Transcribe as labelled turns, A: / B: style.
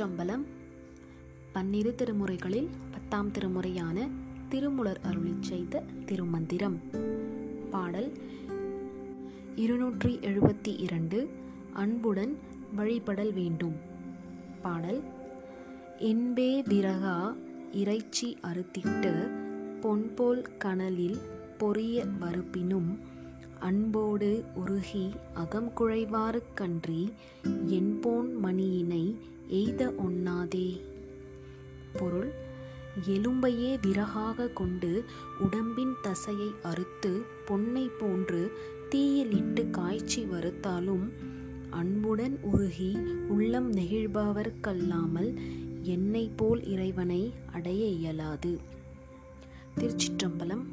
A: திருச்சம்பலம் பன்னிரு திருமுறைகளில் பத்தாம் திருமுறையான திருமுலர் அருளிச் செய்த திருமந்திரம். பாடல் இருநூற்றி எழுபத்தி இரண்டு அன்புடன் வழிபடல் வேண்டும். பாடல் என்பே விரகா இறைச்சி அறுத்திட்டு பொன்போல் கனலில் பொரிய வறுப்பினும் அன்போடு உருகி அகம் குழைவாறு கன்றி என்போன் மணியினை எய்த ஒண்ணாதே. பொருள் எலும்பையே விறகாக கொண்டு உடம்பின் தசையை அறுத்து பொன்னை போன்று தீயில் இட்டு காய்ச்சி வறுத்தாலும் அன்புடன் உருகி உள்ளம் நெகிழ்பவர்க்கல்லாமல் என்னை போல் இறைவனை அடைய இயலாது. திருச்சிற்றம்பலம்